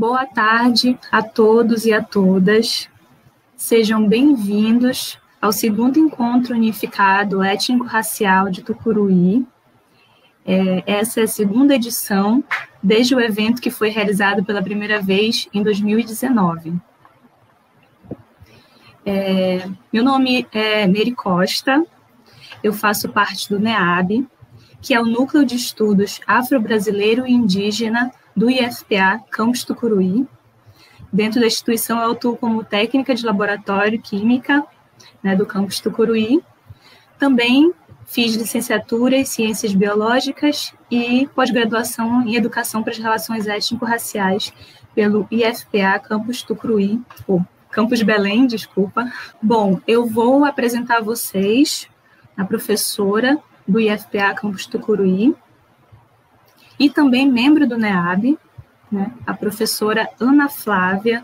Boa tarde a todos e a todas. Sejam bem-vindos ao segundo encontro unificado étnico-racial de Tucuruí. É, essa é a segunda edição desde o evento que foi realizado pela primeira vez em 2019. É, meu nome é Mary Costa, eu faço parte do NEAB, que é o Núcleo de Estudos Afro-Brasileiro e Indígena do IFPA Campus Tucuruí. Dentro da instituição, eu atuo como técnica de laboratório química né, do campus Tucuruí. Também fiz licenciatura em Ciências Biológicas e pós-graduação em Educação para as Relações Étnico-Raciais pelo IFPA Campus Tucuruí, ou Campus Belém, desculpa. Bom, eu vou apresentar a vocês a professora do IFPA Campus Tucuruí e também membro do NEAB, né, a professora Ana Flávia.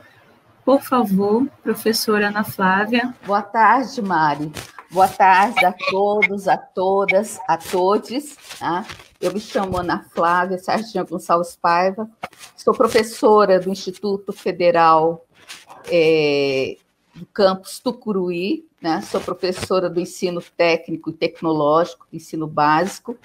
Por favor, professora Ana Flávia. Boa tarde, Mari. Boa tarde a todos, a todas, a todos. Tá? Eu me chamo Ana Flávia Sardinha Gonçalves Paiva, sou professora do Instituto Federal é, do campus Tucuruí, né? sou professora do ensino técnico e tecnológico, ensino básico,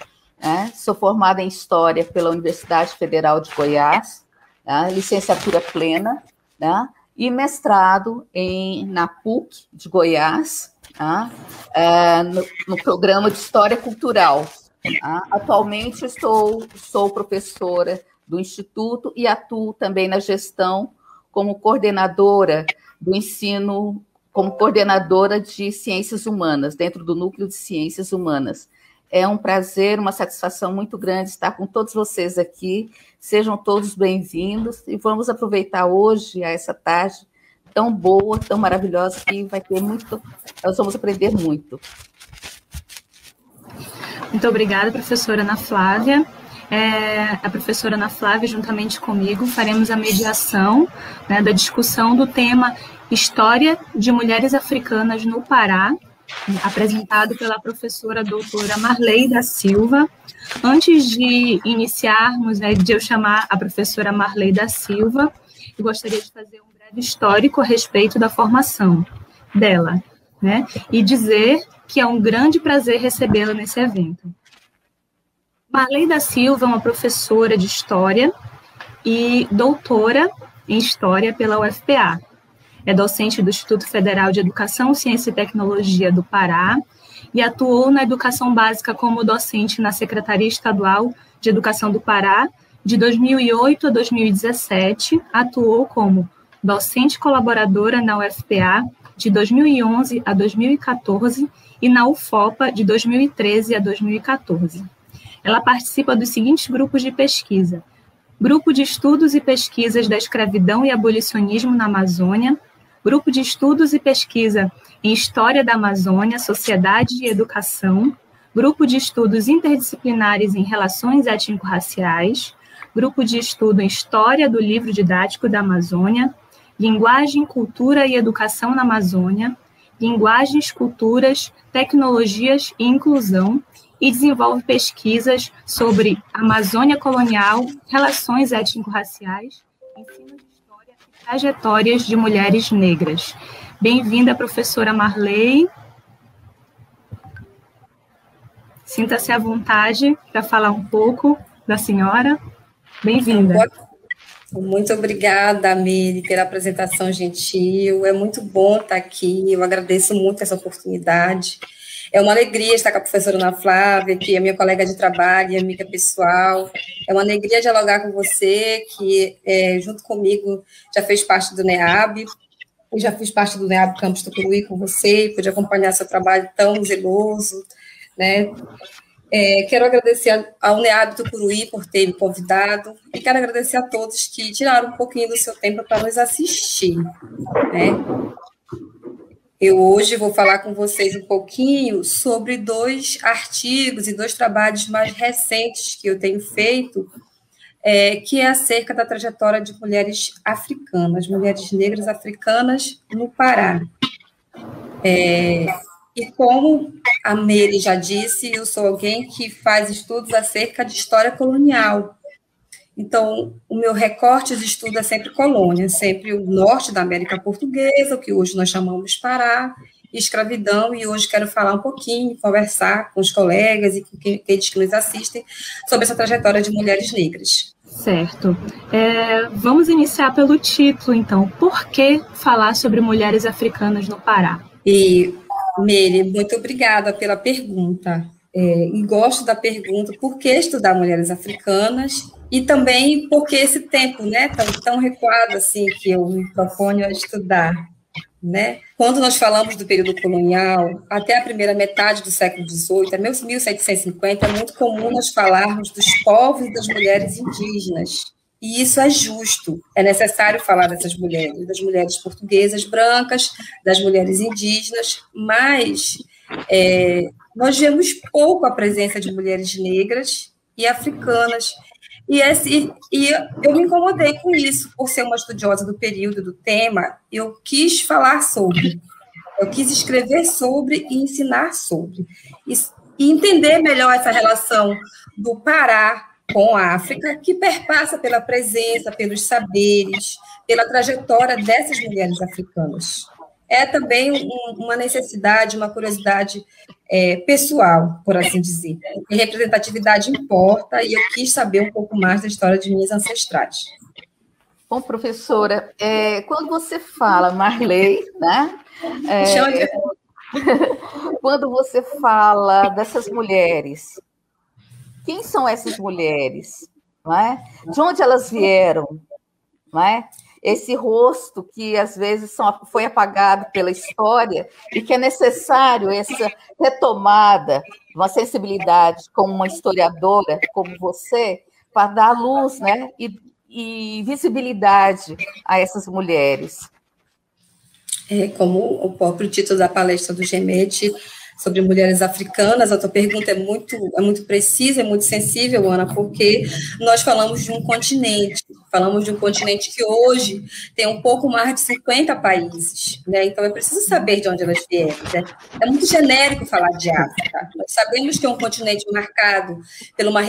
né? sou formada em História pela Universidade Federal de Goiás, né? licenciatura plena, né? e mestrado em, na PUC de Goiás, tá? é, no, no, programa de História Cultural. Tá? Atualmente estou, sou professora do Instituto e atuo também na gestão como coordenadora do ensino, como coordenadora de ciências humanas, dentro do Núcleo de Ciências Humanas. É um prazer, uma satisfação muito grande estar com todos vocês aqui. Sejam todos bem-vindos e vamos aproveitar hoje, essa tarde tão boa, tão maravilhosa, que vai ter muito, nós vamos aprender muito. Muito obrigada, professora Ana Flávia é, a professora Ana Flávia, juntamente comigo, faremos a mediação né, da discussão do tema História de Mulheres Africanas no Pará, apresentado pela professora doutora Marley da Silva. Antes de iniciarmos, né, de eu chamar a professora Marley da Silva, eu gostaria de fazer um breve histórico a respeito da formação dela, né, e dizer que é um grande prazer recebê-la nesse evento. Marley da Silva é uma professora de História e doutora em História pela UFPA. É docente do Instituto Federal de Educação, Ciência e Tecnologia do Pará e atuou na educação básica como docente na Secretaria Estadual de Educação do Pará de 2008 a 2017. Atuou como docente colaboradora na UFPA de 2011 a 2014 e na UFOPA de 2013 a 2014 ela participa dos seguintes grupos de pesquisa: Grupo de Estudos e Pesquisas da Escravidão e Abolicionismo na Amazônia, Grupo de Estudos e Pesquisa em História da Amazônia, Sociedade e Educação, Grupo de Estudos Interdisciplinares em Relações Étnico-Raciais, Grupo de Estudo em História do Livro Didático da Amazônia, Linguagem, Cultura e Educação na Amazônia, Linguagens, Culturas, Tecnologias e Inclusão, e desenvolve pesquisas sobre Amazônia colonial, relações étnico-raciais, ensino trajetórias de mulheres negras. Bem-vinda, professora Marley. Sinta-se à vontade para falar um pouco da senhora. Bem-vinda. Muito obrigada, Miri, pela apresentação gentil. É muito bom estar aqui. Eu agradeço muito essa oportunidade. É uma alegria estar com a professora Ana Flávia, que é minha colega de trabalho e amiga pessoal. É uma alegria dialogar com você, que é, junto comigo já fez parte do NEAB. Eu já fiz parte do NEAB Campus Tucuruí com você, pude acompanhar seu trabalho tão zeloso, né? É, quero agradecer ao NEAB Tucuruí por ter me convidado e quero agradecer a todos que tiraram um pouquinho do seu tempo para nos assistir. Né? Eu hoje vou falar com vocês um pouquinho sobre dois artigos e dois trabalhos mais recentes que eu tenho feito, é, que é acerca da trajetória de mulheres africanas, mulheres negras africanas no Pará. É, e como a Mary já disse, eu sou alguém que faz estudos acerca de história colonial. Então, o meu recorte de estudo é sempre colônia, sempre o norte da América Portuguesa, o que hoje nós chamamos Pará, escravidão, e hoje quero falar um pouquinho, conversar com os colegas e com aqueles que nos assistem sobre essa trajetória de mulheres negras. Certo. É, vamos iniciar pelo título, então. Por que falar sobre mulheres africanas no Pará? E, Meire, muito obrigada pela pergunta. É, e gosto da pergunta por que estudar mulheres africanas e também porque esse tempo, né, tão, tão recuado assim que eu me proponho a estudar, né? Quando nós falamos do período colonial, até a primeira metade do século XVIII, até 1750, é muito comum nós falarmos dos povos e das mulheres indígenas. E isso é justo. É necessário falar dessas mulheres, das mulheres portuguesas brancas, das mulheres indígenas, mas é, nós vemos pouco a presença de mulheres negras e africanas. E, esse, e eu me incomodei com isso, por ser uma estudiosa do período, do tema, eu quis falar sobre, eu quis escrever sobre e ensinar sobre, e, e entender melhor essa relação do Pará com a África, que perpassa pela presença, pelos saberes, pela trajetória dessas mulheres africanas é também um, uma necessidade, uma curiosidade é, pessoal, por assim dizer. E representatividade importa, e eu quis saber um pouco mais da história de minhas ancestrais. Bom, professora, é, quando você fala Marley, né? É, quando você fala dessas mulheres, quem são essas mulheres? Não é? De onde elas vieram? Não é? Esse rosto que às vezes são, foi apagado pela história e que é necessário essa retomada, uma sensibilidade como uma historiadora como você, para dar luz né, e, e visibilidade a essas mulheres. É, como o próprio título da palestra do Gemete sobre mulheres africanas. A tua pergunta é muito, é muito precisa, é muito sensível, Ana, porque nós falamos de um continente, falamos de um continente que hoje tem um pouco mais de 50 países, né? Então é preciso saber de onde elas vieram. Né? É muito genérico falar de África. Nós sabemos que é um continente marcado por uma,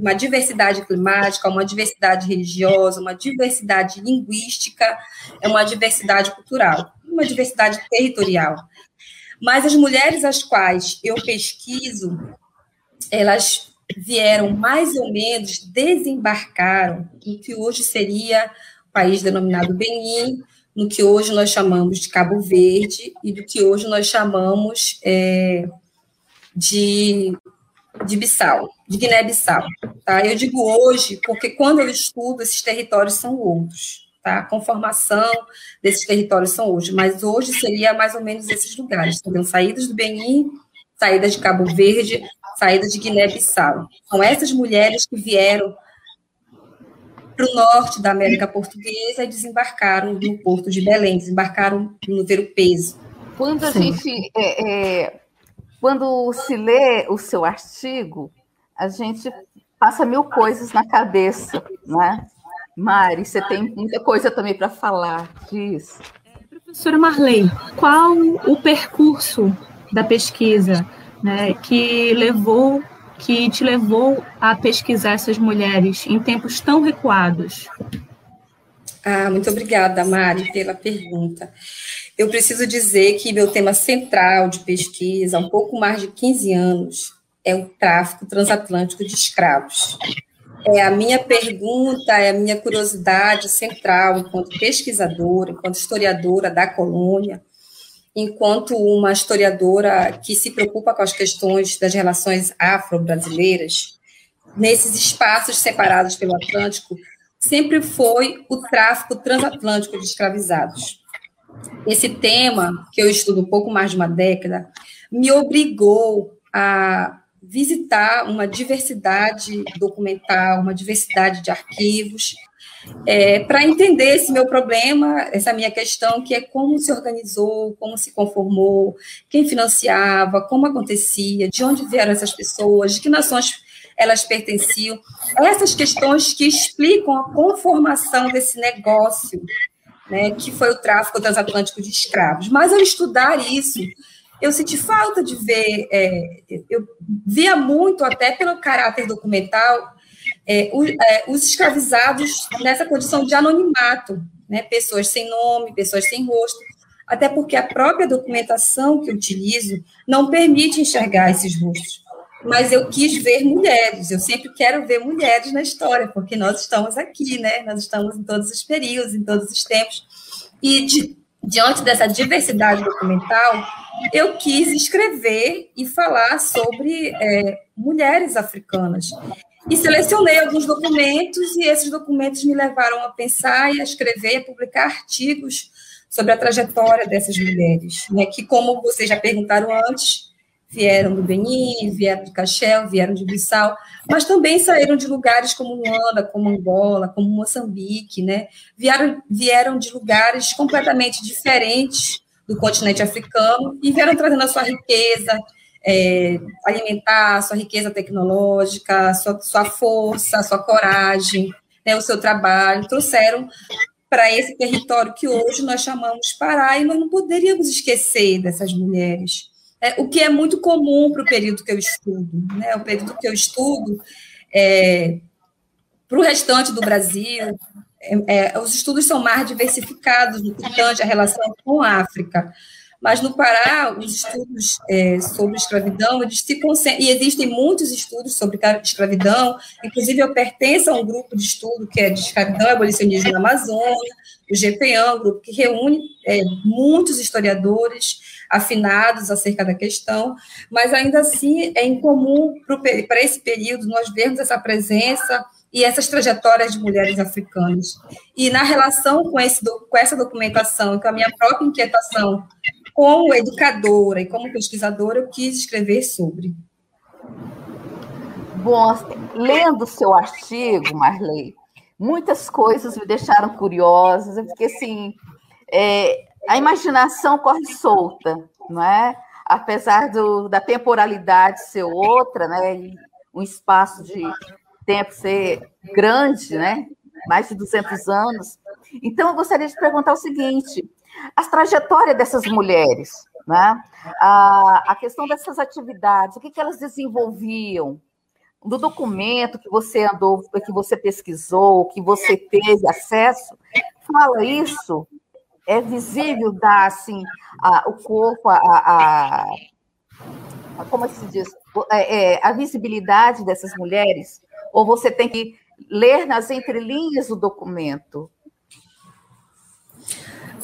uma diversidade climática, uma diversidade religiosa, uma diversidade linguística, é uma diversidade cultural, uma diversidade territorial. Mas as mulheres às quais eu pesquiso, elas vieram mais ou menos, desembarcaram no que hoje seria o país denominado Benin, no que hoje nós chamamos de Cabo Verde e do que hoje nós chamamos é, de, de Bissau, de Guiné-Bissau. Tá? Eu digo hoje porque quando eu estudo, esses territórios são outros tá? A conformação desses territórios são hoje, mas hoje seria mais ou menos esses lugares, seriam saídas do Benin, saídas de Cabo Verde, saídas de Guiné-Bissau. São essas mulheres que vieram para o norte da América Portuguesa e desembarcaram no porto de Belém, desembarcaram no Ver Peso. Quando a Sim. gente, é, é, quando se lê o seu artigo, a gente passa mil coisas na cabeça, né? Mari, você tem muita coisa também para falar disso. Professora Marley, qual o percurso da pesquisa né, que levou, que te levou a pesquisar essas mulheres em tempos tão recuados? Ah, muito obrigada, Mari, pela pergunta. Eu preciso dizer que meu tema central de pesquisa, há um pouco mais de 15 anos, é o tráfico transatlântico de escravos. É a minha pergunta, é a minha curiosidade central, enquanto pesquisadora, enquanto historiadora da colônia, enquanto uma historiadora que se preocupa com as questões das relações afro-brasileiras, nesses espaços separados pelo Atlântico, sempre foi o tráfico transatlântico de escravizados. Esse tema, que eu estudo um pouco mais de uma década, me obrigou a visitar uma diversidade documental, uma diversidade de arquivos, é, para entender esse meu problema, essa minha questão, que é como se organizou, como se conformou, quem financiava, como acontecia, de onde vieram essas pessoas, de que nações elas pertenciam. Essas questões que explicam a conformação desse negócio, né, que foi o tráfico transatlântico de escravos. Mas ao estudar isso, eu senti falta de ver, é, eu via muito, até pelo caráter documental, é, o, é, os escravizados nessa condição de anonimato, né? pessoas sem nome, pessoas sem rosto, até porque a própria documentação que eu utilizo não permite enxergar esses rostos. Mas eu quis ver mulheres, eu sempre quero ver mulheres na história, porque nós estamos aqui, né? Nós estamos em todos os períodos, em todos os tempos. E de, diante dessa diversidade documental, eu quis escrever e falar sobre é, mulheres africanas. E selecionei alguns documentos, e esses documentos me levaram a pensar e a escrever e a publicar artigos sobre a trajetória dessas mulheres, né, que, como vocês já perguntaram antes, vieram do Benin, vieram do Cachel, vieram de Bissau, mas também saíram de lugares como Luanda, como Angola, como Moçambique, né? Vieram, vieram de lugares completamente diferentes do continente africano e vieram trazendo a sua riqueza é, alimentar, a sua riqueza tecnológica, sua, sua força, sua coragem, né, o seu trabalho, trouxeram para esse território que hoje nós chamamos Pará, e nós não poderíamos esquecer dessas mulheres. É, o que é muito comum para o período que eu estudo. Né? O período que eu estudo, é, para o restante do Brasil, é, é, os estudos são mais diversificados no que tange a relação com a África. Mas no Pará, os estudos é, sobre escravidão, eles se concentram, e existem muitos estudos sobre escravidão, inclusive eu pertenço a um grupo de estudo que é de escravidão e abolicionismo na Amazônia, o GPAN, um grupo que reúne é, muitos historiadores afinados acerca da questão, mas ainda assim é incomum para esse período nós vermos essa presença e essas trajetórias de mulheres africanas. E na relação com, esse, com essa documentação com a minha própria inquietação como educadora e como pesquisadora, eu quis escrever sobre. Bom, lendo seu artigo, Marley, muitas coisas me deixaram curiosas, porque assim, é, a imaginação corre solta, não é? Apesar do, da temporalidade ser outra, né? Um espaço de tempo ser grande, né? Mais de 200 anos. Então, eu gostaria de perguntar o seguinte: as trajetórias dessas mulheres, né? a, a questão dessas atividades, o que, que elas desenvolviam, do documento que você andou, que você pesquisou, que você teve acesso, fala isso, é visível dar assim a, o corpo, a, a, a como se diz, é, é, a visibilidade dessas mulheres, ou você tem que ler nas entrelinhas o documento?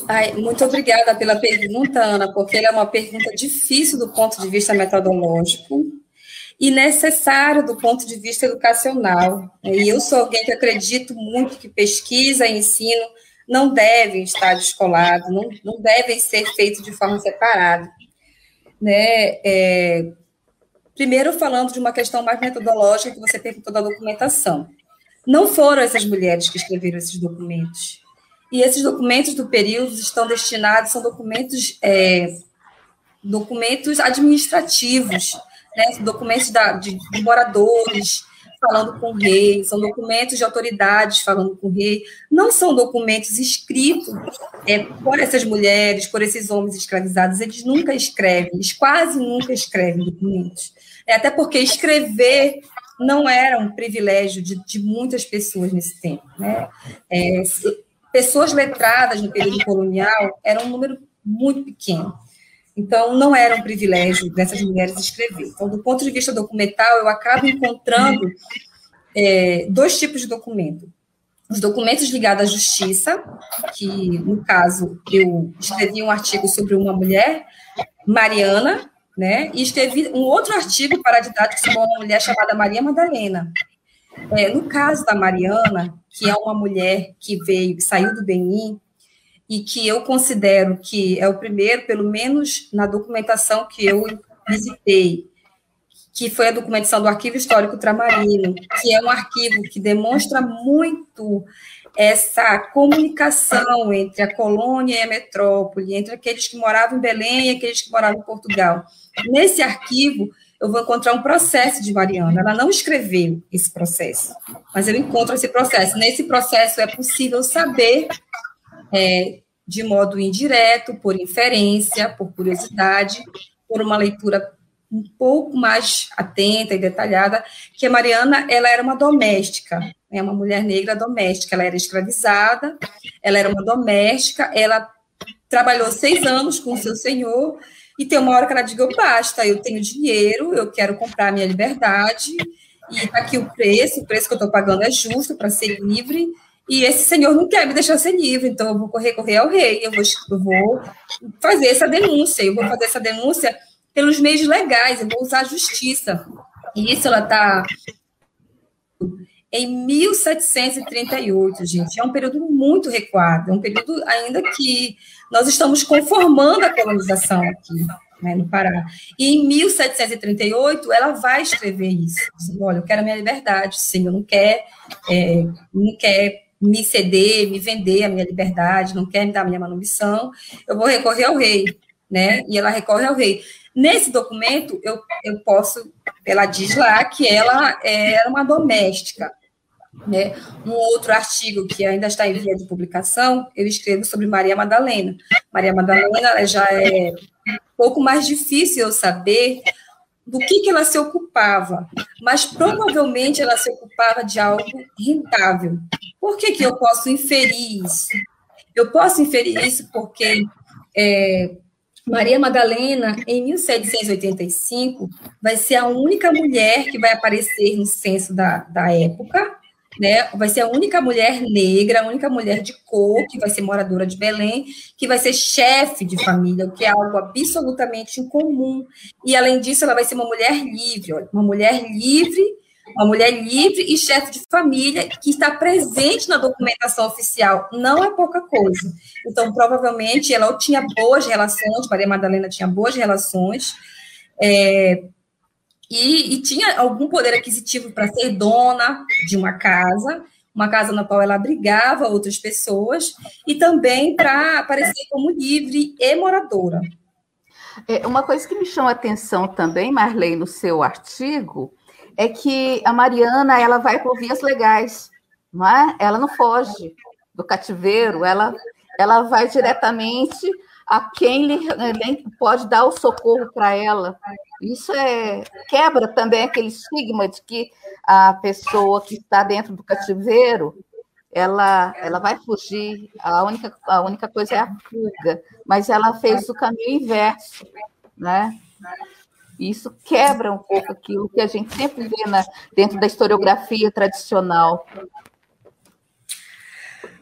Ai, muito obrigada pela pergunta, Ana, porque ela é uma pergunta difícil do ponto de vista metodológico e necessário do ponto de vista educacional. E eu sou alguém que acredito muito que pesquisa e ensino não devem estar descolados, não, não devem ser feitos de forma separada. Né? É, primeiro, falando de uma questão mais metodológica que você perguntou da documentação. Não foram essas mulheres que escreveram esses documentos e esses documentos do período estão destinados, são documentos, é, documentos administrativos, né, documentos da, de, de moradores falando com o rei, são documentos de autoridades falando com o rei, não são documentos escritos é, por essas mulheres, por esses homens escravizados, eles nunca escrevem, eles quase nunca escrevem documentos. É, até porque escrever não era um privilégio de, de muitas pessoas nesse tempo. Né? É, pessoas letradas no período colonial era um número muito pequeno. Então, não era um privilégio dessas mulheres escrever. Então, do ponto de vista documental, eu acabo encontrando é, dois tipos de documento. Os documentos ligados à justiça, que, no caso, eu escrevi um artigo sobre uma mulher, Mariana, né, e escrevi um outro artigo para a didática sobre uma mulher chamada Maria Madalena. É, no caso da Mariana, que é uma mulher que veio, saiu do Benin, e que eu considero que é o primeiro, pelo menos na documentação que eu visitei, que foi a documentação do Arquivo Histórico Tramarino, que é um arquivo que demonstra muito essa comunicação entre a colônia e a metrópole, entre aqueles que moravam em Belém e aqueles que moravam em Portugal. Nesse arquivo, eu vou encontrar um processo de Mariana. Ela não escreveu esse processo, mas eu encontro esse processo. Nesse processo é possível saber, é, de modo indireto, por inferência, por curiosidade, por uma leitura um pouco mais atenta e detalhada, que a Mariana, ela era uma doméstica, é uma mulher negra doméstica, ela era escravizada, ela era uma doméstica, ela trabalhou seis anos com seu senhor, e tem uma hora que ela diga, basta, eu tenho dinheiro, eu quero comprar minha liberdade, e tá aqui o preço, o preço que eu estou pagando é justo para ser livre, e esse senhor não quer me deixar ser livre, então eu vou recorrer ao rei, eu vou, eu vou fazer essa denúncia, eu vou fazer essa denúncia pelos meios legais, eu vou usar a justiça. E isso ela está em 1738, gente. É um período muito recuado, é um período ainda que nós estamos conformando a colonização aqui né, no Pará. E em 1738, ela vai escrever isso. Olha, eu quero a minha liberdade, sim, eu não quero, é, não quer me ceder, me vender a minha liberdade, não quer me dar a minha manumissão, eu vou recorrer ao rei, né? E ela recorre ao rei. Nesse documento, eu, eu posso, ela diz lá que ela era uma doméstica, né? Um outro artigo que ainda está em via de publicação, eu escrevo sobre Maria Madalena. Maria Madalena já é um pouco mais difícil eu saber do que, que ela se ocupava, mas provavelmente ela se ocupava de algo rentável. Por que, que eu posso inferir isso? Eu posso inferir isso porque é, Maria Madalena, em 1785, vai ser a única mulher que vai aparecer no censo da, da época, né? Vai ser a única mulher negra, a única mulher de cor que vai ser moradora de Belém, que vai ser chefe de família, o que é algo absolutamente incomum. E além disso, ela vai ser uma mulher livre, olha, uma mulher livre, uma mulher livre e chefe de família que está presente na documentação oficial. Não é pouca coisa. Então, provavelmente, ela tinha boas relações, Maria Madalena tinha boas relações. É, e, e tinha algum poder aquisitivo para ser dona de uma casa, uma casa na qual ela abrigava outras pessoas, e também para aparecer como livre e moradora. É, uma coisa que me chama a atenção também, Marley, no seu artigo, é que a Mariana ela vai por vias legais, não é? Ela não foge do cativeiro, ela, ela vai diretamente a quem lhe, pode dar o socorro para ela. Isso é quebra também aquele estigma de que a pessoa que está dentro do cativeiro ela, ela vai fugir, a única, a única coisa é a fuga, mas ela fez o caminho inverso, né? Isso quebra um pouco aquilo que a gente sempre vê na, dentro da historiografia tradicional.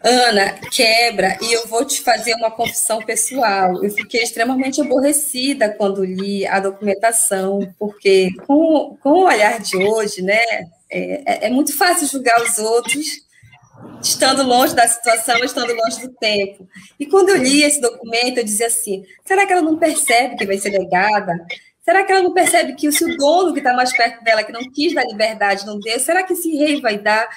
Ana, quebra, e eu vou te fazer uma confissão pessoal. Eu fiquei extremamente aborrecida quando li a documentação, porque com, com o olhar de hoje, né, é, é, é muito fácil julgar os outros estando longe da situação, estando longe do tempo. E quando eu li esse documento, eu dizia assim: será que ela não percebe que vai ser legada? Será que ela não percebe que se o dono que está mais perto dela, que não quis dar liberdade, não deu, será que esse rei vai dar?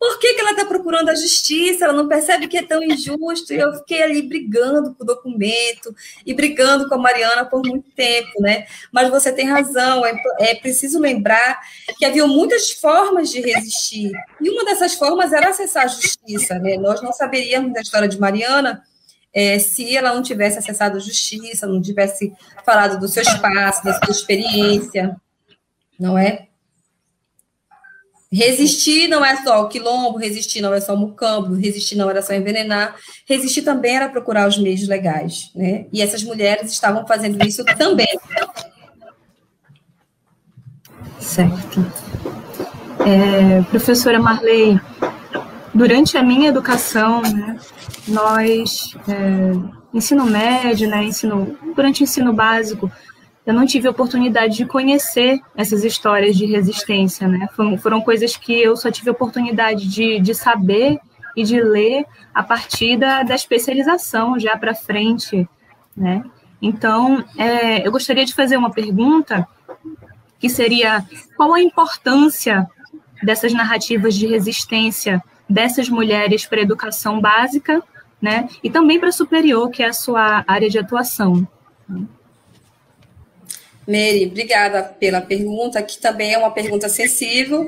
Por que, que ela está procurando a justiça? Ela não percebe que é tão injusto. E eu fiquei ali brigando com o documento e brigando com a Mariana por muito tempo, né? Mas você tem razão, é, é preciso lembrar que havia muitas formas de resistir. E uma dessas formas era acessar a justiça, né? Nós não saberíamos da história de Mariana é, se ela não tivesse acessado a justiça, não tivesse falado do seu espaço, da sua experiência, não é? Resistir não é só o quilombo, resistir não é só o mucambo, resistir não era só envenenar, resistir também era procurar os meios legais, né? E essas mulheres estavam fazendo isso também. Certo. É, professora Marley, durante a minha educação, né, nós, é, ensino médio, né, ensino, durante o ensino básico, eu não tive a oportunidade de conhecer essas histórias de resistência, né? Foram, foram coisas que eu só tive a oportunidade de, de saber e de ler a partir da, da especialização já para frente, né? Então, é, eu gostaria de fazer uma pergunta que seria qual a importância dessas narrativas de resistência dessas mulheres para a educação básica, né? E também para superior, que é a sua área de atuação. Né? Mary, obrigada pela pergunta, que também é uma pergunta sensível,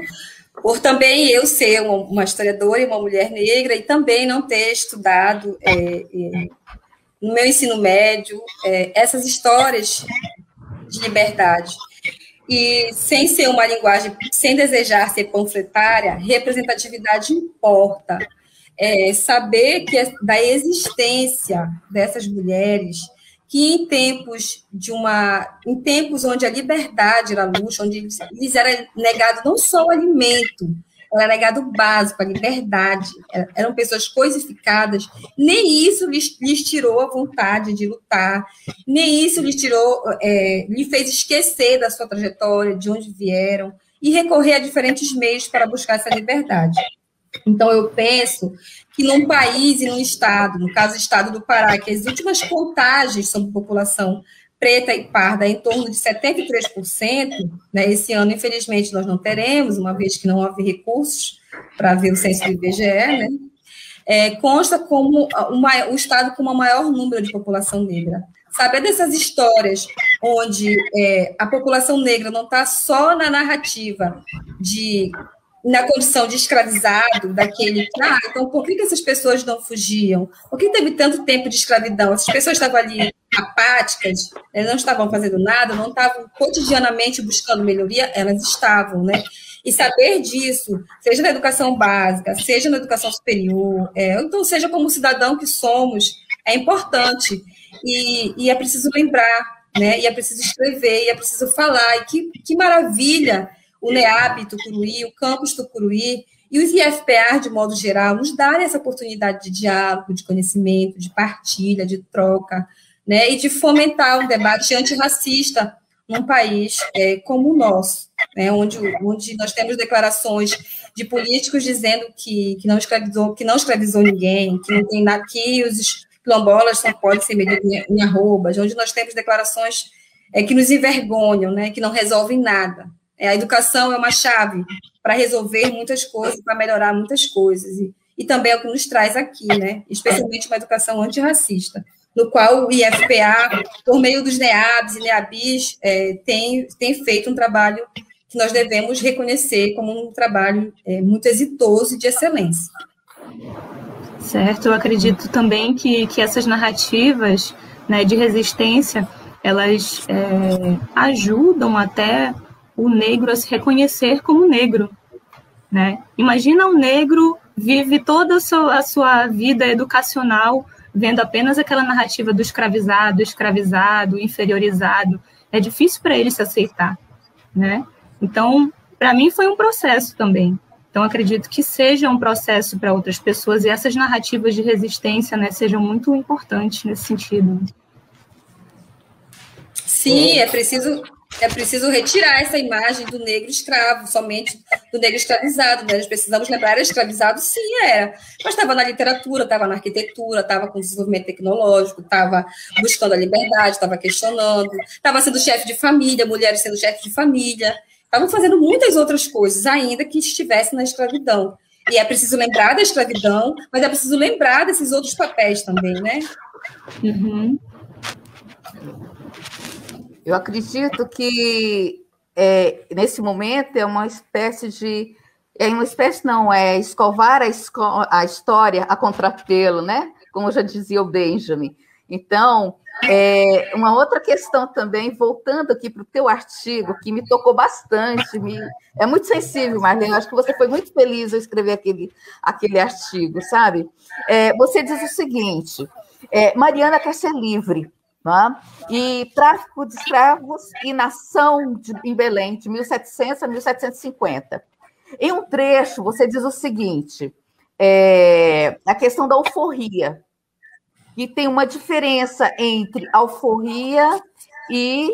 por também eu ser uma, uma historiadora e uma mulher negra, e também não ter estudado é, é, no meu ensino médio é, essas histórias de liberdade. E sem ser uma linguagem, sem desejar ser panfletária, representatividade importa. É, saber que é da existência dessas mulheres que em tempos de uma em tempos onde a liberdade era luxo, onde lhes era negado não só o alimento, era negado o básico, a liberdade, eram pessoas coisificadas, nem isso lhes, lhes tirou a vontade de lutar, nem isso lhes tirou, é, lhe fez esquecer da sua trajetória, de onde vieram, e recorrer a diferentes meios para buscar essa liberdade. Então, eu penso que num país e num estado, no caso do estado do Pará, que as últimas contagens sobre população preta e parda em torno de 73%, né? Esse ano, infelizmente, nós não teremos, uma vez que não houve recursos para ver o censo do IBGE, né? É, consta como uma, o estado com o maior número de população negra. Saber dessas histórias onde é, a população negra não está só na narrativa de na condição de escravizado, daquele ah, então por que, que essas pessoas não fugiam? Por que teve tanto tempo de escravidão? Essas pessoas estavam ali apáticas, não estavam fazendo nada, não estavam cotidianamente buscando melhoria, elas estavam, né? E saber disso, seja na educação básica, seja na educação superior, é, então seja como cidadão que somos, é importante. E, e é preciso lembrar, né? E é preciso escrever, e é preciso falar. E que, que maravilha o NEAB Tucuruí, o Campus Tucuruí e os IFPA, de modo geral, nos darem essa oportunidade de diálogo, de conhecimento, de partilha, de troca, né, e de fomentar um debate antirracista num país é, como o nosso, né, onde, onde nós temos declarações de políticos dizendo que, que, não, escravizou, que não escravizou ninguém, que não tem nada, que os quilombolas só podem ser medidos em, em arrobas, onde nós temos declarações é, que nos envergonham, né, que não resolvem nada. É, a educação é uma chave para resolver muitas coisas, para melhorar muitas coisas. E, e também é o que nos traz aqui, né? especialmente uma educação antirracista, no qual o IFPA, por meio dos NEABs e NEABIs, é, tem, tem feito um trabalho que nós devemos reconhecer como um trabalho é, muito exitoso e de excelência. Certo, eu acredito também que, que essas narrativas né, de resistência, elas é, ajudam até o negro a se reconhecer como negro. Né? Imagina um negro vive toda a sua, a sua vida educacional vendo apenas aquela narrativa do escravizado, escravizado, inferiorizado. É difícil para ele se aceitar, né? Então, para mim foi um processo também. Então, acredito que seja um processo para outras pessoas e essas narrativas de resistência, né, sejam muito importantes nesse sentido. Sim, é preciso é preciso retirar essa imagem do negro escravo, somente do negro escravizado. Né? Nós precisamos lembrar, era escravizado? Sim, era. Mas estava na literatura, estava na arquitetura, estava com desenvolvimento tecnológico, estava buscando a liberdade, estava questionando, estava sendo chefe de família, mulheres sendo chefe de família, estavam fazendo muitas outras coisas, ainda que estivesse na escravidão. E é preciso lembrar da escravidão, mas é preciso lembrar desses outros papéis também, né? Uhum. Eu acredito que é, nesse momento é uma espécie de. É uma espécie, não, é escovar a, esco a história a contrapelo, né? Como já dizia o Benjamin. Então, é, uma outra questão também, voltando aqui para o teu artigo, que me tocou bastante, me, é muito sensível, Marlene, acho que você foi muito feliz ao escrever aquele, aquele artigo, sabe? É, você diz o seguinte, é, Mariana quer ser livre, né? E tráfico de escravos e nação de, em Belém, de 1700 a 1750. Em um trecho, você diz o seguinte: é, a questão da alforria, e tem uma diferença entre alforria e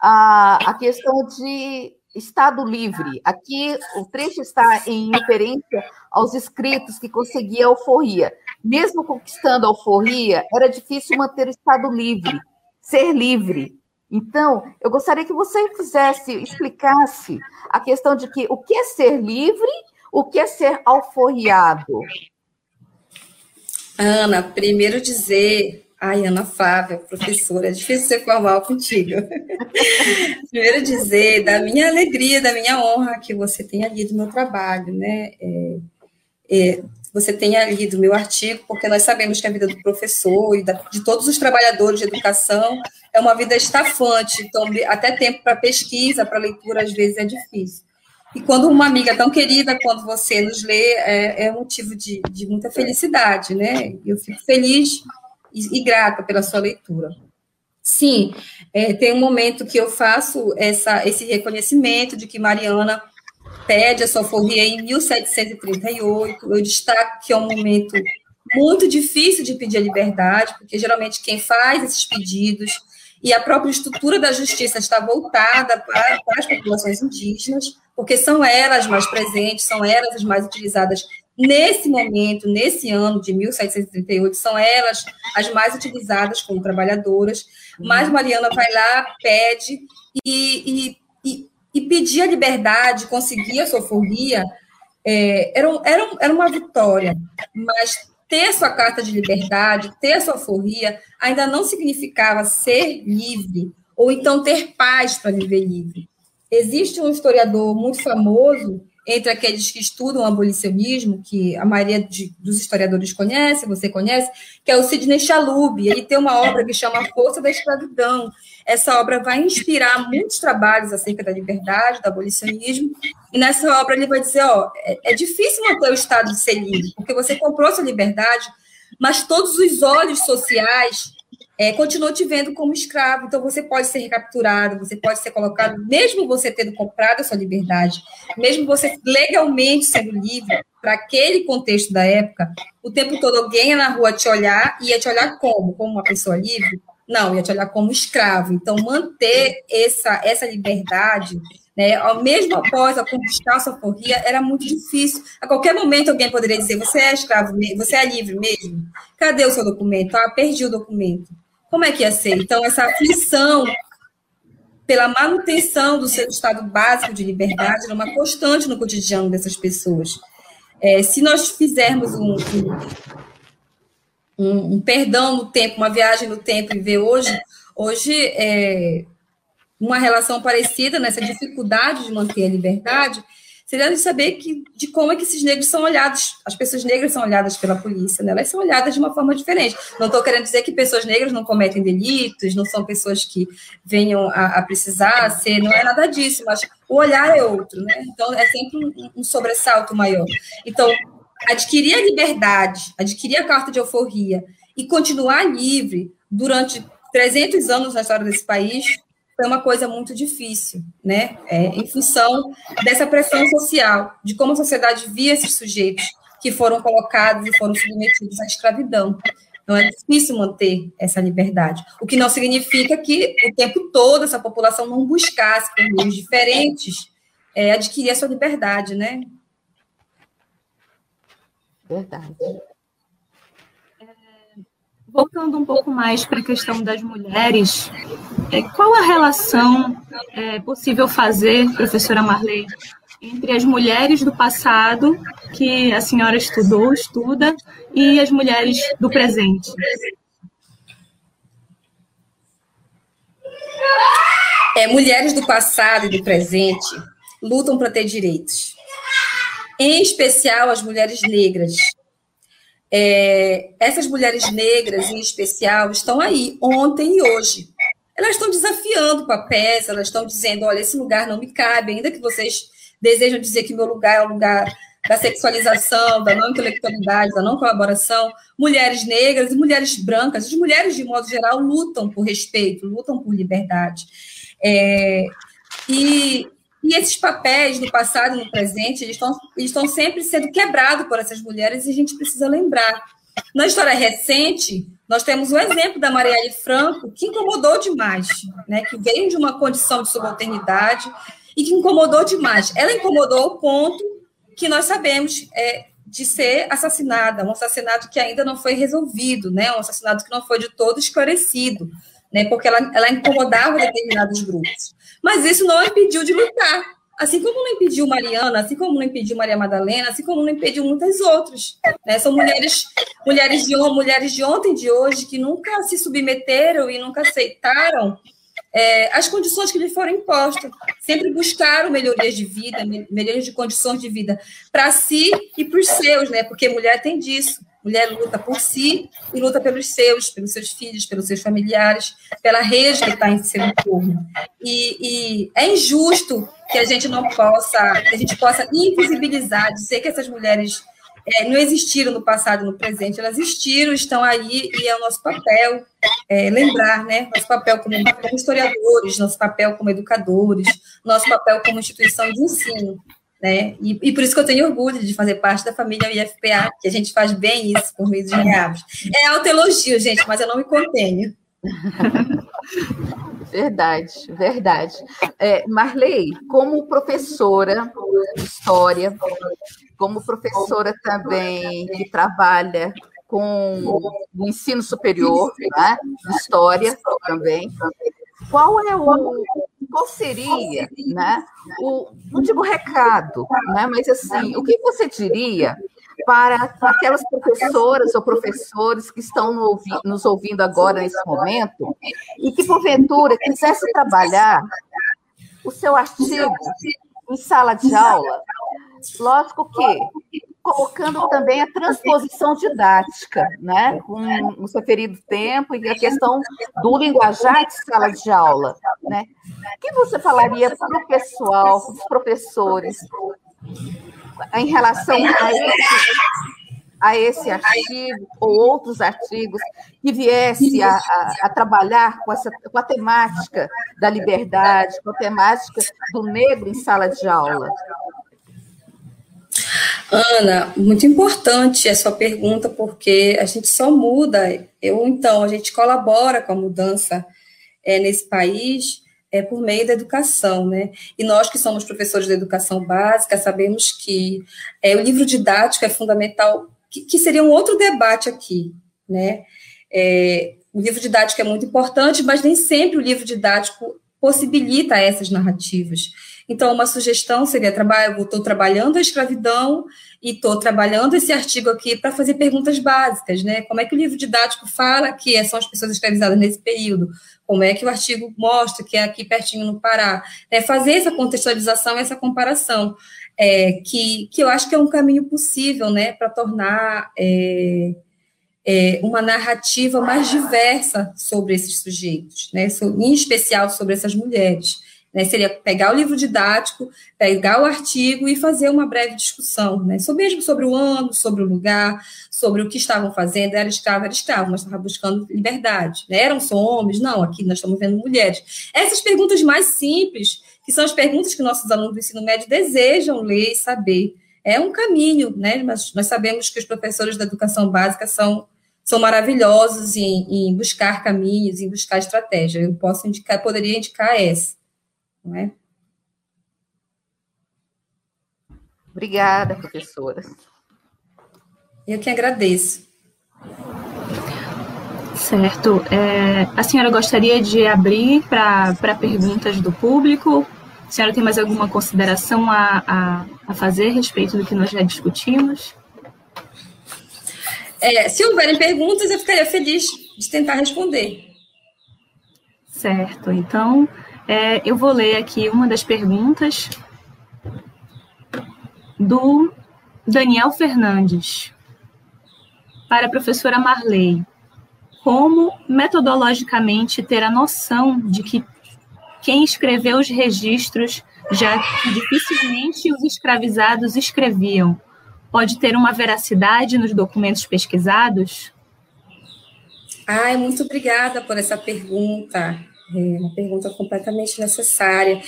a, a questão de Estado livre. Aqui o trecho está em referência aos escritos que conseguia a alforria. Mesmo conquistando a alforria, era difícil manter o Estado livre ser livre. Então, eu gostaria que você fizesse, explicasse a questão de que o que é ser livre, o que é ser alforriado. Ana, primeiro dizer, ai, Ana Flávia, professora, é difícil ser formal contigo. primeiro dizer da minha alegria, da minha honra que você tenha lido meu trabalho, né? É, é, você tenha lido meu artigo, porque nós sabemos que a vida do professor e de todos os trabalhadores de educação é uma vida estafante, então até tempo para pesquisa, para leitura, às vezes é difícil. E quando uma amiga tão querida quando você nos lê, é, é motivo de, de, muita felicidade, né? Eu fico feliz e, e grata pela sua leitura. Sim, é, tem um momento que eu faço essa, esse reconhecimento de que Mariana pede a soforria em 1738. Eu destaco que é um momento muito difícil de pedir a liberdade, porque geralmente quem faz esses pedidos e a própria estrutura da justiça está voltada para, para as populações indígenas, porque são elas mais presentes, são elas as mais utilizadas nesse momento, nesse ano de 1738, são elas as mais utilizadas como trabalhadoras. Mas Mariana vai lá, pede e, e, e pedir a liberdade, conseguir a soforria, é, era, era, era uma vitória, mas ter sua carta de liberdade, ter a soforria, ainda não significava ser livre, ou então ter paz para viver livre. Existe um historiador muito famoso entre aqueles que estudam abolicionismo, que a maioria de, dos historiadores conhece, você conhece, que é o Sidney Chalub. Ele tem uma obra que chama Força da Escravidão. Essa obra vai inspirar muitos trabalhos acerca da liberdade, do abolicionismo. E nessa obra ele vai dizer, ó, é, é difícil manter o Estado de ser livre, porque você comprou sua liberdade, mas todos os olhos sociais é, continuou te vendo como escravo. Então, você pode ser recapturado, você pode ser colocado, mesmo você tendo comprado a sua liberdade, mesmo você legalmente sendo livre, para aquele contexto da época, o tempo todo alguém ia na rua te olhar, e ia te olhar como? Como uma pessoa livre? Não, ia te olhar como escravo. Então, manter essa, essa liberdade né? Mesmo após a conquistar a sua forria, era muito difícil. A qualquer momento alguém poderia dizer: você é escravo, você é livre mesmo? Cadê o seu documento? Ah, perdi o documento como é que ia ser? Então, essa aflição pela manutenção do seu estado básico de liberdade era uma constante no cotidiano dessas pessoas. É, se nós fizermos um, um, um, perdão no tempo, uma viagem no tempo e ver hoje, hoje é, uma relação parecida nessa dificuldade de manter a liberdade, seria de saber que, de como é que esses negros são olhados, as pessoas negras são olhadas pela polícia, né? elas são olhadas de uma forma diferente. Não estou querendo dizer que pessoas negras não cometem delitos, não são pessoas que venham a, a precisar ser, não é nada disso, mas o olhar é outro, né? Então é sempre um, um sobressalto maior. Então, adquirir a liberdade, adquirir a carta de alforria e continuar livre durante 300 anos na história desse país foi uma coisa muito difícil, né? É, em função dessa pressão social, de como a sociedade via esses sujeitos que foram colocados e foram submetidos à escravidão. Então, é difícil manter essa liberdade. O que não significa que o tempo todo essa população não buscasse, por meios diferentes, é, adquirir a sua liberdade, né? Verdade. Voltando um pouco mais para a questão das mulheres, é, qual a relação é possível fazer, professora Marley, entre as mulheres do passado, que a senhora estudou, estuda, e as mulheres do presente? É, mulheres do passado e do presente lutam para ter direitos. Em especial as mulheres negras, é, essas mulheres negras, em especial, estão aí, ontem e hoje. Elas estão desafiando papéis, elas estão dizendo: olha, esse lugar não me cabe, ainda que vocês desejam dizer que meu lugar é o lugar da sexualização, da não intelectualidade, da não colaboração. Mulheres negras e mulheres brancas, as mulheres, de modo geral, lutam por respeito, lutam por liberdade. É, e e esses papéis no passado e no presente, eles estão, eles estão sempre sendo quebrados por essas mulheres e a gente precisa lembrar. Na história recente, nós temos o exemplo da Marielle Franco, que incomodou demais, né? que veio de uma condição de subalternidade e que incomodou demais. Ela incomodou ao ponto que nós sabemos é, de ser assassinada, um assassinato que ainda não foi resolvido, né? um assassinato que não foi de todo esclarecido, né? porque ela, ela incomodava determinados grupos. Mas isso não impediu de lutar. Assim como não impediu Mariana, assim como não impediu Maria Madalena, assim como não impediu muitas outras. Né? São mulheres, mulheres, de, mulheres de ontem de hoje que nunca se submeteram e nunca aceitaram é, as condições que lhe foram impostas. Sempre buscaram melhorias de vida, melhorias de condições de vida para si e para os seus, né? Porque mulher tem disso. Mulher luta por si e luta pelos seus, pelos seus filhos, pelos seus familiares, pela rede que está em seu entorno. E, e, é injusto que a gente não possa, que a gente possa invisibilizar, dizer que essas mulheres é, não existiram no passado e no presente, elas existiram, estão aí, e é o nosso papel é, lembrar, né? Nosso papel como, como historiadores, nosso papel como educadores, nosso papel como instituição de ensino. Né? E, e, por isso que eu tenho orgulho de fazer parte da família IFPA, que a gente faz bem isso por meio dos reabos. É autoelogio, gente, mas eu não me contenho. Verdade, verdade. É, Marley, como professora de história, como professora também que trabalha com o ensino superior, né, história também, qual é o qual seria, né, o, não digo recado, né, mas assim, o que você diria para aquelas professoras ou professores que estão nos ouvindo agora nesse momento e que, porventura, quisesse trabalhar o seu artigo em sala de aula, lógico que colocando também a transposição didática, né, com o seu tempo e a questão do linguajar de sala de aula, né? O que você falaria para o pessoal, para os professores, em relação a esse, a esse artigo ou outros artigos que viesse a, a, a, trabalhar com, essa, com a temática da liberdade, com a temática do negro em sala de aula? Ana, muito importante a sua pergunta, porque a gente só muda, eu então, a gente colabora com a mudança é, nesse país é, por meio da educação, né? E nós que somos professores de educação básica sabemos que é, o livro didático é fundamental, que, que seria um outro debate aqui, né? É, o livro didático é muito importante, mas nem sempre o livro didático possibilita essas narrativas. Então, uma sugestão seria: trabalho, estou trabalhando a escravidão e estou trabalhando esse artigo aqui para fazer perguntas básicas, né? Como é que o livro didático fala que são as pessoas escravizadas nesse período? Como é que o artigo mostra que é aqui pertinho no Pará? É fazer essa contextualização, essa comparação, é, que, que eu acho que é um caminho possível, né, para tornar é, é, uma narrativa mais diversa sobre esses sujeitos, né, em especial sobre essas mulheres. Né, seria pegar o livro didático, pegar o artigo e fazer uma breve discussão, né, sobre, mesmo sobre o ano, sobre o lugar, sobre o que estavam fazendo, era escravo, era escravo, mas estava buscando liberdade. Né? Eram só homens? Não, aqui nós estamos vendo mulheres. Essas perguntas mais simples, que são as perguntas que nossos alunos do ensino médio desejam ler e saber. É um caminho, né? Mas nós sabemos que os professores da educação básica são são maravilhosos em, em buscar caminhos, em buscar estratégia. Eu posso indicar, poderia indicar essa não é? Obrigada, professora. Eu que agradeço. Certo. É, a senhora gostaria de abrir para perguntas do público? A senhora tem mais alguma consideração a, a, a fazer a respeito do que nós já discutimos? É, se houverem perguntas, eu ficaria feliz de tentar responder. Certo. Então, é, eu vou ler aqui uma das perguntas do Daniel Fernandes para a professora Marley. Como metodologicamente ter a noção de que quem escreveu os registros, já que dificilmente os escravizados escreviam, pode ter uma veracidade nos documentos pesquisados? Ai, muito obrigada por essa pergunta. É uma pergunta completamente necessária.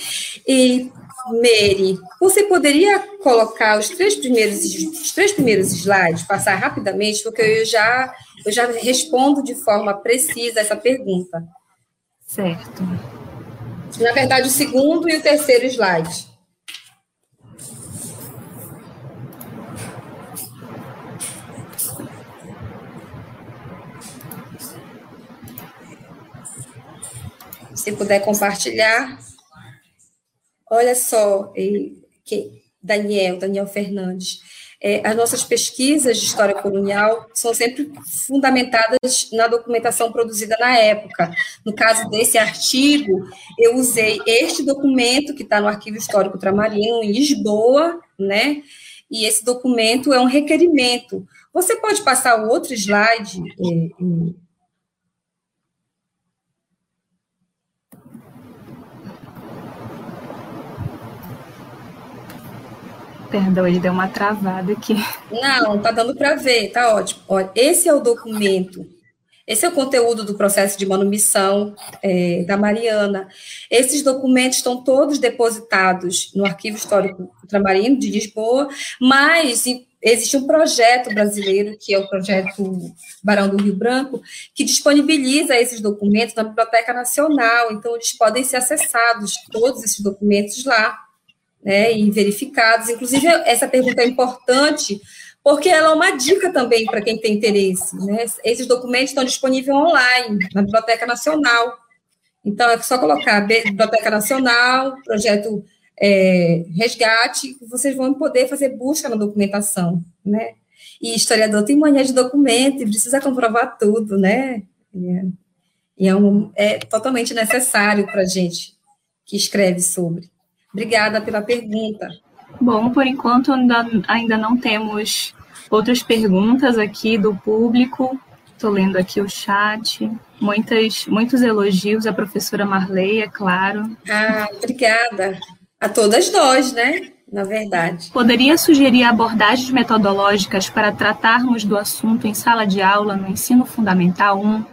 E, Mary, você poderia colocar os três primeiros, os três primeiros slides, passar rapidamente, porque eu já, eu já respondo de forma precisa essa pergunta. Certo. Na verdade, o segundo e o terceiro slide. Se puder compartilhar. Olha só, que Daniel, Daniel Fernandes. é, as nossas pesquisas de história colonial são sempre fundamentadas na documentação produzida na época. No caso desse artigo, eu usei este documento que está no Arquivo Histórico Tramarino, em Lisboa, né? E esse documento é um requerimento. Você pode passar o outro slide? Perdão, ele deu uma travada aqui. Não, tá dando para ver, tá ótimo. Olha, esse é o documento, esse é o conteúdo do processo de manumissão é, da Mariana. Esses documentos estão todos depositados no Arquivo Histórico Ultramarino de Lisboa, mas existe um projeto brasileiro, que é o projeto Barão do Rio Branco, que disponibiliza esses documentos na Biblioteca Nacional, então eles podem ser acessados, todos esses documentos lá né, e verificados. Inclusive, essa pergunta é importante porque ela é uma dica também para quem tem interesse. Né? Esses documentos estão disponíveis online, na Biblioteca Nacional. Então, é só colocar Biblioteca Nacional, projeto é, Resgate, vocês vão poder fazer busca na documentação, né? E historiador tem mania de documento e precisa comprovar tudo, né? E é, é, um, é totalmente necessário para a gente que escreve sobre. Obrigada pela pergunta. Bom, por enquanto ainda, não temos outras perguntas aqui do público. Estou lendo aqui o chat. Muitas, muitos elogios à professora Marley, é claro. Ah, obrigada. A todas nós, né? Na verdade. Poderia sugerir abordagens metodológicas para tratarmos do assunto em sala de aula no ensino fundamental 1?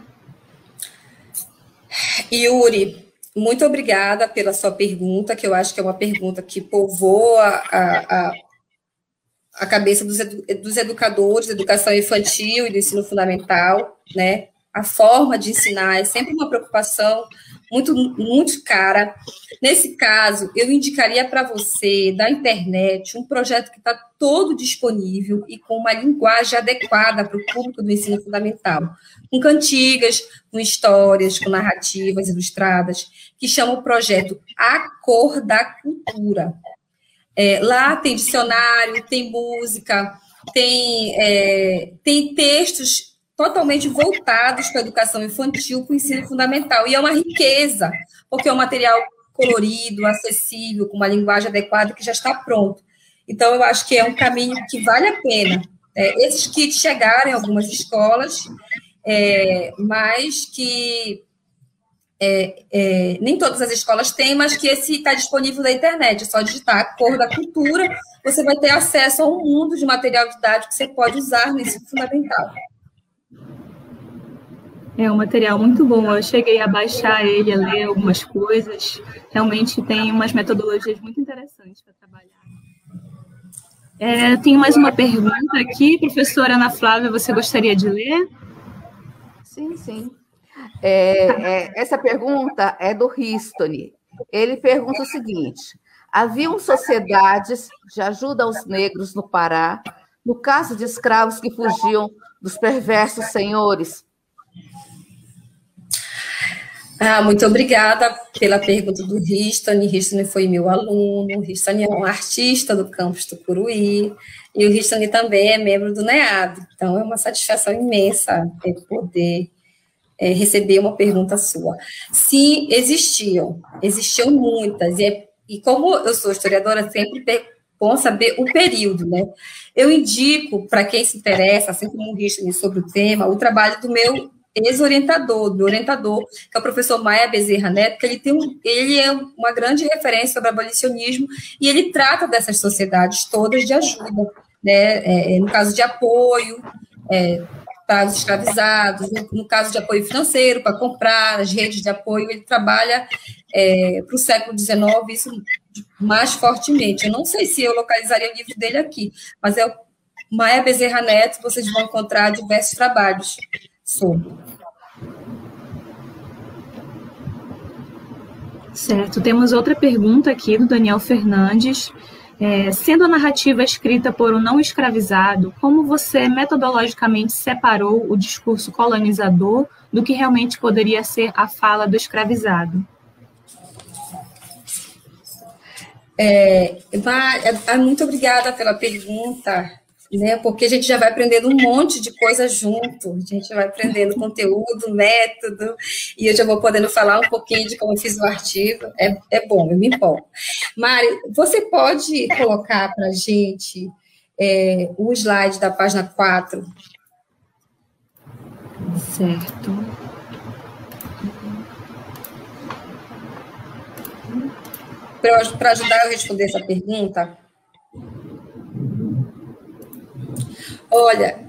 Yuri, muito obrigada pela sua pergunta, que eu acho que é uma pergunta que povoa a, a, a cabeça dos, edu, dos educadores educação infantil e do ensino fundamental, né? A forma de ensinar é sempre uma preocupação muito, muito cara. Nesse caso, eu indicaria para você, da internet, um projeto que está todo disponível e com uma linguagem adequada para o público do ensino fundamental, com cantigas, com histórias, com narrativas ilustradas, que chama o projeto A Cor da Cultura. É, lá tem dicionário, tem música, tem, é, tem textos totalmente voltados para a educação infantil, para o ensino fundamental. E é uma riqueza, porque é um material colorido, acessível, com uma linguagem adequada que já está pronto. Então, eu acho que é um caminho que vale a pena. É, esses kits chegaram em algumas escolas, é, mas que é, é, nem todas as escolas têm, mas que esse está disponível na internet. É só digitar a cor da cultura, você vai ter acesso a um mundo de material didático que você pode usar no ensino fundamental. É um material muito bom. Eu cheguei a baixar ele, a ler algumas coisas. Realmente tem umas metodologias muito interessantes para trabalhar. É, tenho mais uma pergunta aqui, professora Ana Flávia, você gostaria de ler? Sim, sim. É, é, essa pergunta é do Ristoni. Ele pergunta o seguinte: haviam sociedades de ajuda aos negros no Pará, no caso de escravos que fugiam dos perversos senhores, ah, muito obrigada pela pergunta do Ristani. Ristani foi meu aluno. Ristani é um artista do campus do Curuí. E o Ristani também é membro do NEAB. Então, é uma satisfação imensa poder é, receber uma pergunta sua. Sim, existiam. Existiam muitas. E, é, e como eu sou historiadora, sempre bom saber o período, né? Eu indico, para quem se interessa, assim como Ristani, sobre o tema, o trabalho do meu ex-orientador, do orientador, que é o professor Maia Bezerra Neto, que ele, tem um, ele é uma grande referência sobre abolicionismo e ele trata dessas sociedades todas de ajuda, né, é, é no caso de apoio é, para os escravizados, no, no, caso de apoio financeiro, para comprar as redes de apoio, ele trabalha é, para o século XIX, isso mais fortemente. Eu não sei se eu localizaria o livro dele aqui, mas é o Maia Bezerra Neto, vocês vão encontrar diversos trabalhos sobre. Certo, temos outra pergunta aqui do Daniel Fernandes. É, sendo a narrativa escrita por um não escravizado, como você metodologicamente separou o discurso colonizador do que realmente poderia ser a fala do escravizado? É, é muito obrigada pela pergunta. né? Porque a gente já vai aprendendo um monte de coisa junto, a gente vai aprendendo conteúdo, método, e eu já vou podendo falar um pouquinho de como eu fiz o artigo. É, é bom, eu me empolgo. Mari, você pode colocar para a gente é, o slide da página 4? Certo. Para ajudar eu a responder essa pergunta, Olha,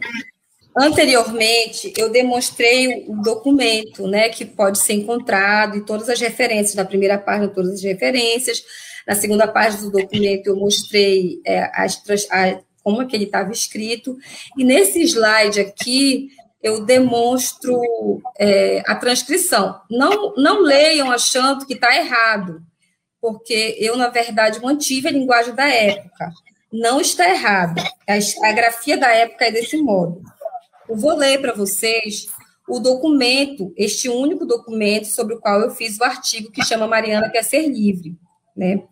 anteriormente eu demonstrei o documento, né, que pode ser encontrado e todas as referências na primeira página, todas as referências. Na segunda página do documento eu mostrei é, as, como é que ele estava escrito. E nesse slide aqui eu demonstro é, a transcrição. Não, não leiam achando que está errado, porque eu, na verdade, mantive a linguagem da época não está errado. A, grafia da época é desse modo. Eu vou ler para vocês o documento, este único documento sobre o qual eu fiz o artigo que chama Mariana quer ser livre, né?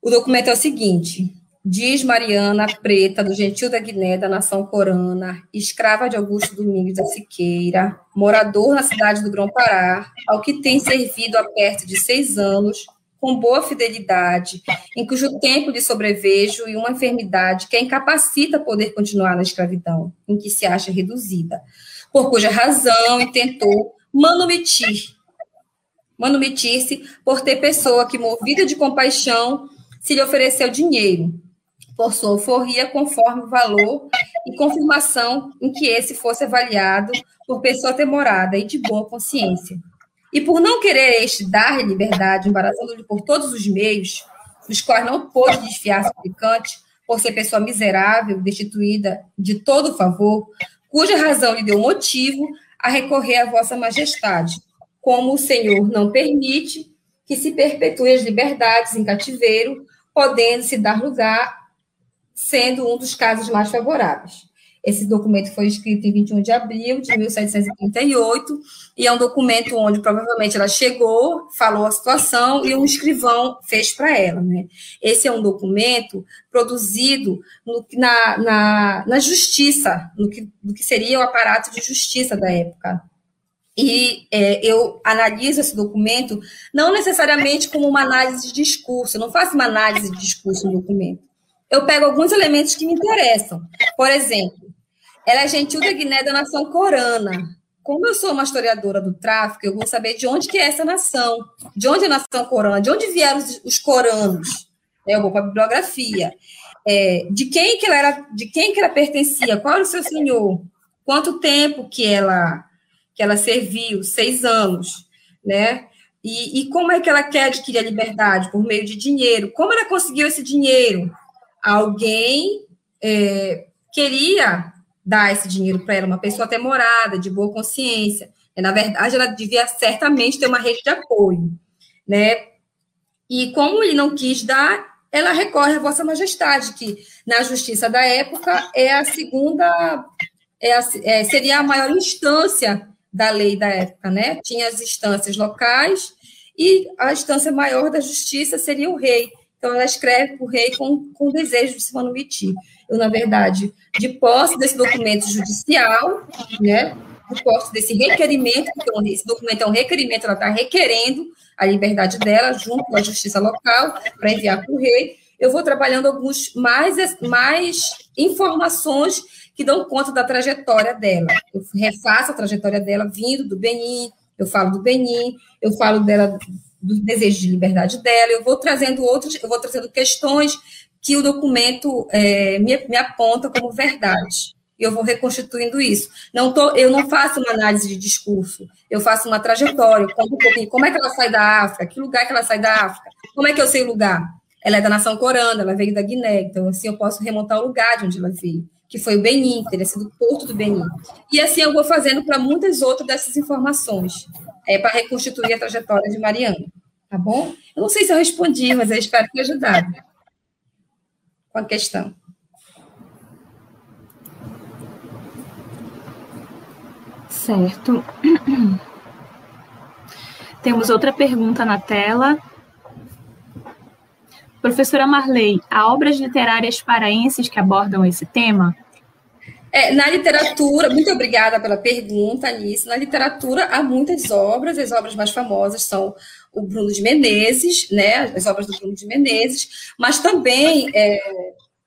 O documento é o seguinte: diz Mariana Preta, do Gentil da Guiné, da nação corana, escrava de Augusto Domingos da Siqueira, morador na cidade do Grão-Pará, ao que tem servido há perto de seis anos com boa fidelidade, em cujo tempo de sobrevejo e uma enfermidade que a incapacita poder continuar na escravidão, em que se acha reduzida, por cuja razão intentou manumitir, manumitir-se por ter pessoa que, movida de compaixão, se lhe ofereceu dinheiro, por sua alforria, conforme o valor e confirmação em que esse fosse avaliado por pessoa temorada e de boa consciência e por não querer este dar liberdade, embaraçando-lhe por todos os meios, dos quais não pôde desfiar suplicante, por ser pessoa miserável, destituída de todo favor, cuja razão lhe deu motivo a recorrer à vossa majestade, como o Senhor não permite que se perpetue as liberdades em cativeiro, podendo se dar lugar, sendo um dos casos mais favoráveis. Esse documento foi escrito em 21 de abril de 1738 e é um documento onde provavelmente ela chegou, falou a situação e um escrivão fez para ela. Né? Esse é um documento produzido no, na, na, na justiça, no que, no que seria o aparato de justiça da época. E é, eu analiso esse documento não necessariamente como uma análise de discurso, eu não faço uma análise de discurso no documento. Eu pego alguns elementos que me interessam. Por exemplo, ela é gentil da Guiné da nação corana. Como eu sou uma historiadora do tráfico, eu vou saber de onde que é essa nação, de onde é a nação corana, de onde vieram os, os coranos. Eu vou para a bibliografia. É, de quem que ela era, de quem que ela pertencia, qual era o seu senhor, quanto tempo que ela que ela serviu, seis anos, né? E, e como é que ela quer adquirir a liberdade por meio de dinheiro? Como ela conseguiu esse dinheiro? Alguém é, queria dar esse dinheiro para ela, uma pessoa até morada, de boa consciência. Na verdade, ela devia certamente ter uma rede de apoio, né? E como ele não quis dar, ela recorre à Vossa Majestade, que na justiça da época é a segunda, é a, é, seria a maior instância da lei da época, né? Tinha as instâncias locais e a instância maior da justiça seria o rei. Então, ela escreve para o rei com, com o desejo de se manumitir. Eu, na verdade, de posse desse documento judicial, né, de posse desse requerimento, porque esse documento é um requerimento, ela está requerendo a liberdade dela junto com a justiça local para enviar para o rei. Eu vou trabalhando alguns mais, mais informações que dão conta da trajetória dela. Eu refaço a trajetória dela vindo do Benin, eu falo do Benin, eu falo dela do desejo de liberdade dela, eu vou trazendo outros, eu vou trazendo questões que o documento é, me, me, aponta como verdade. E eu vou reconstituindo isso. Não tô, eu não faço uma análise de discurso, eu faço uma trajetória, conto um pouquinho como é que ela sai da África, que lugar que ela sai da África, como é que eu sei o lugar. Ela é da nação corana, ela veio da Guiné, então assim eu posso remontar o lugar de onde ela veio, que foi o Benin, sido o porto do Benin. E assim eu vou fazendo para muitas outras dessas informações é, para reconstituir a trajetória de Mariana. Tá bom? Eu não sei se eu respondi, mas eu espero ter ajudado com a questão. Certo. Temos outra pergunta na tela. Professora Marley, há obras literárias paraenses que abordam esse tema? É, na literatura, muito obrigada pela pergunta, Alice. Na literatura há muitas obras, as obras mais famosas são o Bruno de Menezes, né, as obras do Bruno de Menezes, mas também é,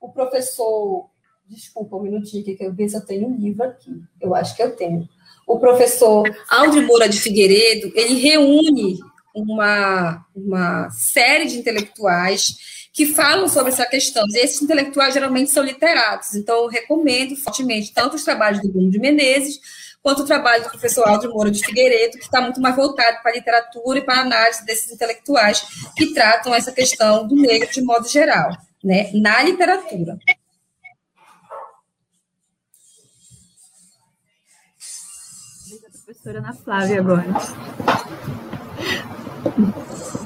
o professor, desculpa um minutinho que eu ver se eu tenho um livro aqui, eu acho que eu tenho. O professor Aldo Moura de Figueiredo, ele reúne uma, uma série de intelectuais que falam sobre essa questão. E esses intelectuais geralmente são literatos, então eu recomendo fortemente tanto os trabalhos do Bruno de Menezes, quanto o trabalho do professor Aldo Moura de Figueiredo, que está muito mais voltado para a literatura e para a análise desses intelectuais que tratam essa questão do negro de modo geral, né, na literatura. Professora Ana Flávia agora.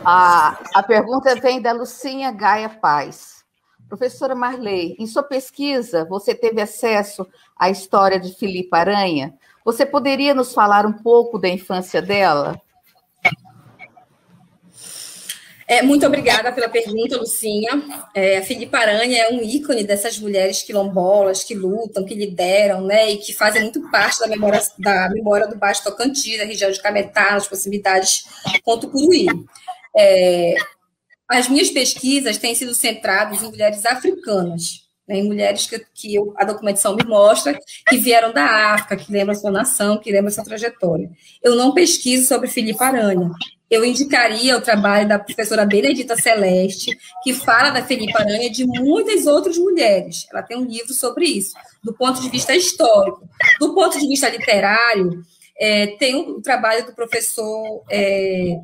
A, a pergunta vem da Lucinha Gaia Paz. Professora Marley, em sua pesquisa, você teve acesso à história de Filipe Aranha? Você poderia nos falar um pouco da infância dela? É, muito obrigada pela pergunta, Lucinha. É, a Filipe Aranha é um ícone dessas mulheres quilombolas que lutam, que lideram, né, e que fazem muito parte da memória, da memória do Baixo Tocantins, da região de Cametá, nas proximidades com Tucuruí. É, as minhas pesquisas têm sido centradas em mulheres africanas, né, em mulheres que, que eu, a documentação me mostra que vieram da África, que lembram sua nação, que lembram sua trajetória. Eu não pesquiso sobre Filipe Aranha. Eu indicaria o trabalho da professora Benedita Celeste, que fala da Felipe Aranha e de muitas outras mulheres. Ela tem um livro sobre isso, do ponto de vista histórico. Do ponto de vista literário, é, tem o, o, trabalho do professor é,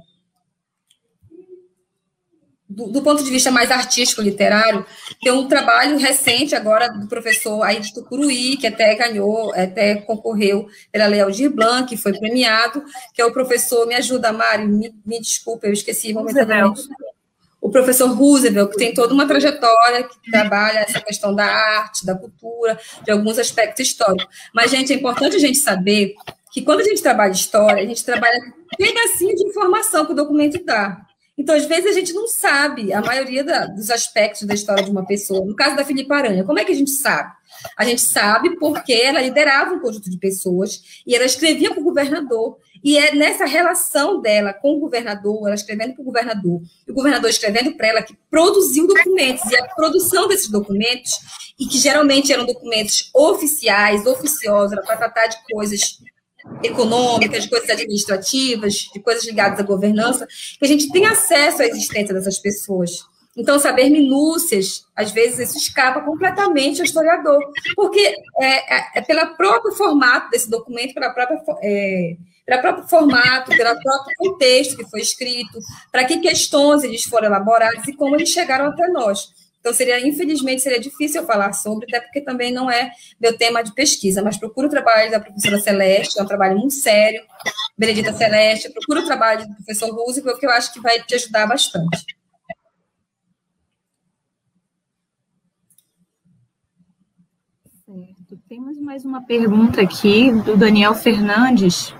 do, do, ponto de vista mais artístico, literário, tem um trabalho recente agora do professor Aide Tucuruí, que até ganhou, até concorreu pela Lei Aldir Blanc, que foi premiado, que é o professor, me ajuda, Mário, me, me desculpa, eu esqueci momentaneamente. O professor Roosevelt, que tem toda uma trajetória, que trabalha essa questão da arte, da cultura, de alguns aspectos históricos. Mas, gente, é importante a gente saber que quando a gente trabalha história, a gente trabalha pedacinho de informação que o documento dá. Então, às vezes, a gente não sabe a maioria da, dos aspectos da história de uma pessoa. No caso da Filipe Aranha, como é que a gente sabe? A gente sabe porque ela liderava um conjunto de pessoas e ela escrevia para o governador. E é nessa relação dela com o governador, ela escrevendo para o governador, e o governador escrevendo para ela, que produziu documentos. E a produção desses documentos, e que geralmente eram documentos oficiais, oficiosos, para tratar de coisas econômicas, de coisas administrativas, de coisas ligadas à governança, que a gente tem acesso à existência dessas pessoas. Então, saber minúcias, às vezes, isso escapa completamente ao historiador, porque é, é, é pelo próprio formato desse documento, pela própria, é, pelo próprio formato, pelo próprio contexto que foi escrito, para que questões eles foram elaborados e como eles chegaram até nós. Então, seria, infelizmente, seria difícil eu falar sobre, até porque também não é meu tema de pesquisa, mas procuro o trabalho da professora Celeste, é um trabalho muito sério, Benedita Celeste, procuro o trabalho do professor Ruse, porque eu acho que vai te ajudar bastante. Certo. Temos mais uma pergunta aqui do Daniel Fernandes.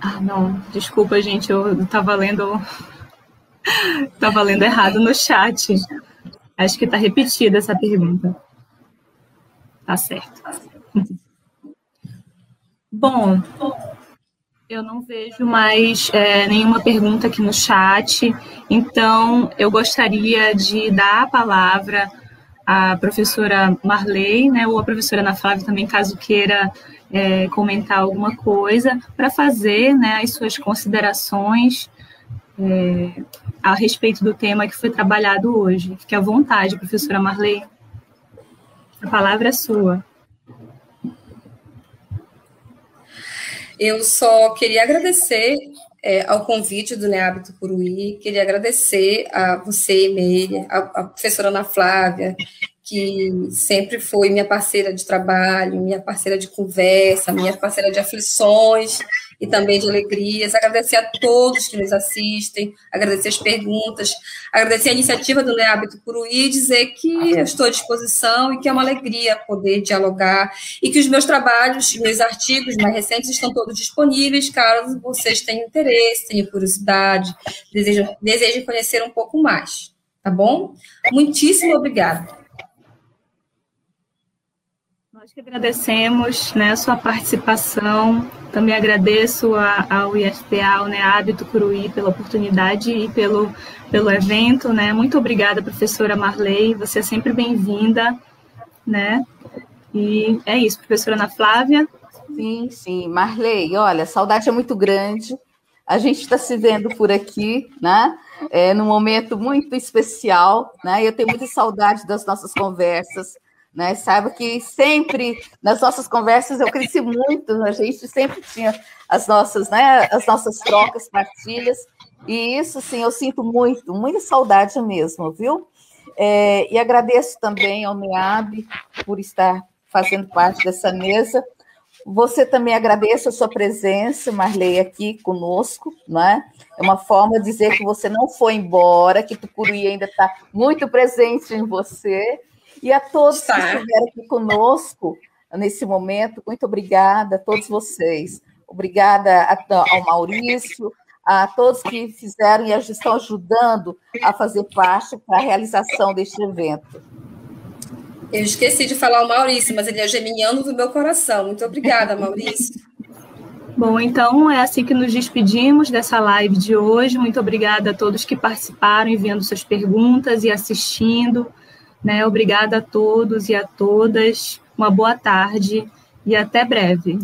Ah, não, desculpa, gente, eu estava lendo Tá valendo errado no chat. Acho que está repetida essa pergunta. Tá certo. Bom, eu não vejo mais é, nenhuma pergunta aqui no chat, então eu gostaria de dar a palavra à professora Marley, né, ou a professora Ana Flávia também, caso queira é, comentar alguma coisa, para fazer né, as suas considerações é, a respeito do tema que foi trabalhado hoje. Fique à vontade, professora Marley. A palavra é sua. Eu só queria agradecer é, ao convite do Neabito Curuí, queria agradecer a você, Meire, a, a professora Ana Flávia, que sempre foi minha parceira de trabalho, minha parceira de conversa, minha parceira de aflições, e também de alegrias. Agradecer a todos que nos assistem, agradecer as perguntas, agradecer a iniciativa do NEAB Tucuruí e dizer que estou à disposição e que é uma alegria poder dialogar e que os meus trabalhos, meus artigos mais recentes estão todos disponíveis, caso vocês tenham interesse, tenham curiosidade, desejem, desejem conhecer um pouco mais, tá bom? Muitíssimo obrigada. Nós que agradecemos né, a sua participação. Também agradeço ao IFPA, ao NEAB Tucuruí, pela oportunidade e pelo, pelo evento. Né? Muito obrigada, professora Marley. Você é sempre bem-vinda. Né? E é isso, professora Ana Flávia. Sim, sim. Marley, olha, a saudade é muito grande. A gente está se vendo por aqui, né? É, num momento muito especial, né? Eu tenho muita saudade das nossas conversas né? Saiba que sempre nas nossas conversas eu cresci muito, a gente sempre tinha as nossas, né, as nossas trocas, partilhas, e isso sim eu sinto muito, muita saudade mesmo, viu? É, e agradeço também ao MEAB por estar fazendo parte dessa mesa. Você também agradeço a sua presença, Marley, aqui conosco, né? É uma forma de dizer que você não foi embora, que Tucuruí ainda está muito presente em você, e a todos tá. que estiveram aqui conosco nesse momento, muito obrigada a todos vocês. Obrigada ao Maurício, a todos que fizeram e estão ajudando a fazer parte para a realização deste evento. Eu esqueci de falar o Maurício, mas ele é geminiano do meu coração. Muito obrigada, Maurício. Bom, então é assim que nos despedimos dessa live de hoje. Muito obrigada a todos que participaram, enviando suas perguntas e assistindo. Né? Obrigada a todos e a todas. Uma boa tarde e até breve.